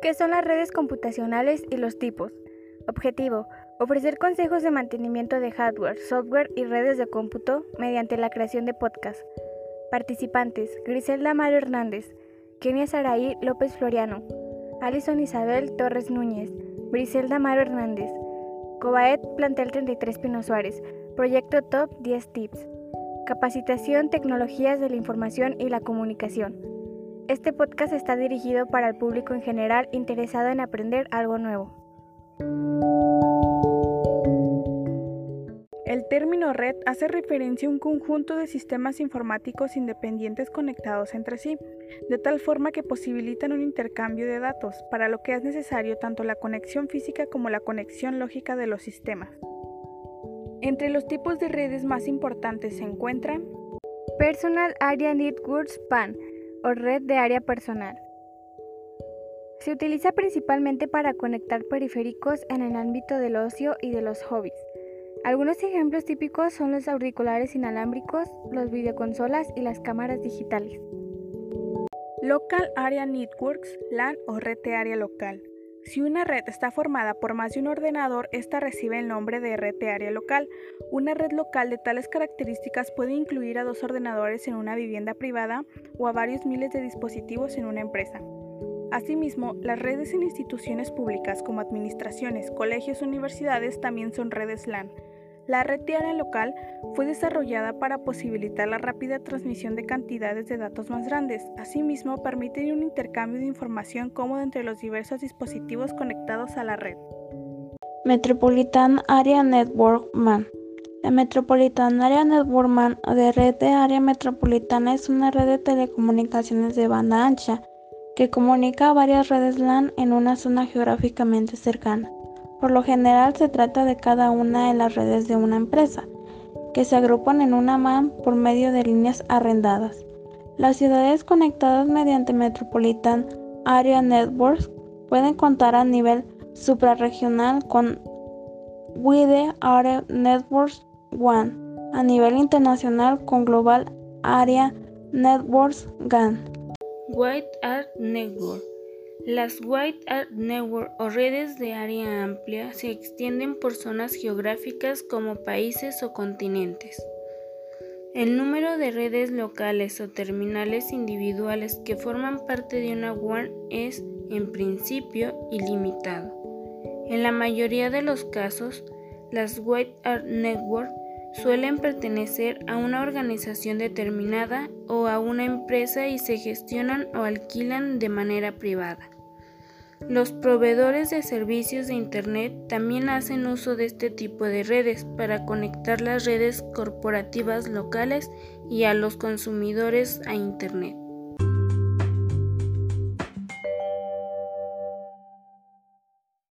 ¿Qué son las redes computacionales y los tipos? Objetivo. Ofrecer consejos de mantenimiento de hardware, software y redes de cómputo mediante la creación de podcasts. Participantes. Griselda Mario Hernández, Kenia Saraí López Floriano, Alison Isabel Torres Núñez, Briselda Mario Hernández, Cobaet Plantel 33 Pino Suárez, Proyecto Top 10 Tips. Capacitación, Tecnologías de la Información y la Comunicación. Este podcast está dirigido para el público en general interesado en aprender algo nuevo. El término red hace referencia a un conjunto de sistemas informáticos independientes conectados entre sí, de tal forma que posibilitan un intercambio de datos, para lo que es necesario tanto la conexión física como la conexión lógica de los sistemas. Entre los tipos de redes más importantes se encuentran Personal Area Networks PAN o red de área personal. Se utiliza principalmente para conectar periféricos en el ámbito del ocio y de los hobbies. Algunos ejemplos típicos son los auriculares inalámbricos, los videoconsolas y las cámaras digitales. Local Area Networks, LAN o red de área local. Si una red está formada por más de un ordenador, esta recibe el nombre de red de área local. Una red local de tales características puede incluir a dos ordenadores en una vivienda privada o a varios miles de dispositivos en una empresa. Asimismo, las redes en instituciones públicas como administraciones, colegios, universidades también son redes LAN. La red de área local fue desarrollada para posibilitar la rápida transmisión de cantidades de datos más grandes. Asimismo, permite un intercambio de información cómodo entre los diversos dispositivos conectados a la red. Metropolitan Area Network MAN. La Metropolitan Area Network MAN o de red de área metropolitana es una red de telecomunicaciones de banda ancha que comunica varias redes LAN en una zona geográficamente cercana. Por lo general se trata de cada una de las redes de una empresa, que se agrupan en una MAN por medio de líneas arrendadas. Las ciudades conectadas mediante Metropolitan Area Networks pueden contar a nivel suprarregional con Wide Area Networks One, a nivel internacional con Global Area Networks GAN. White Art Network las White Art Network o redes de área amplia se extienden por zonas geográficas como países o continentes. El número de redes locales o terminales individuales que forman parte de una WAN es, en principio, ilimitado. En la mayoría de los casos, las White Art Network suelen pertenecer a una organización determinada o a una empresa y se gestionan o alquilan de manera privada. Los proveedores de servicios de Internet también hacen uso de este tipo de redes para conectar las redes corporativas locales y a los consumidores a Internet.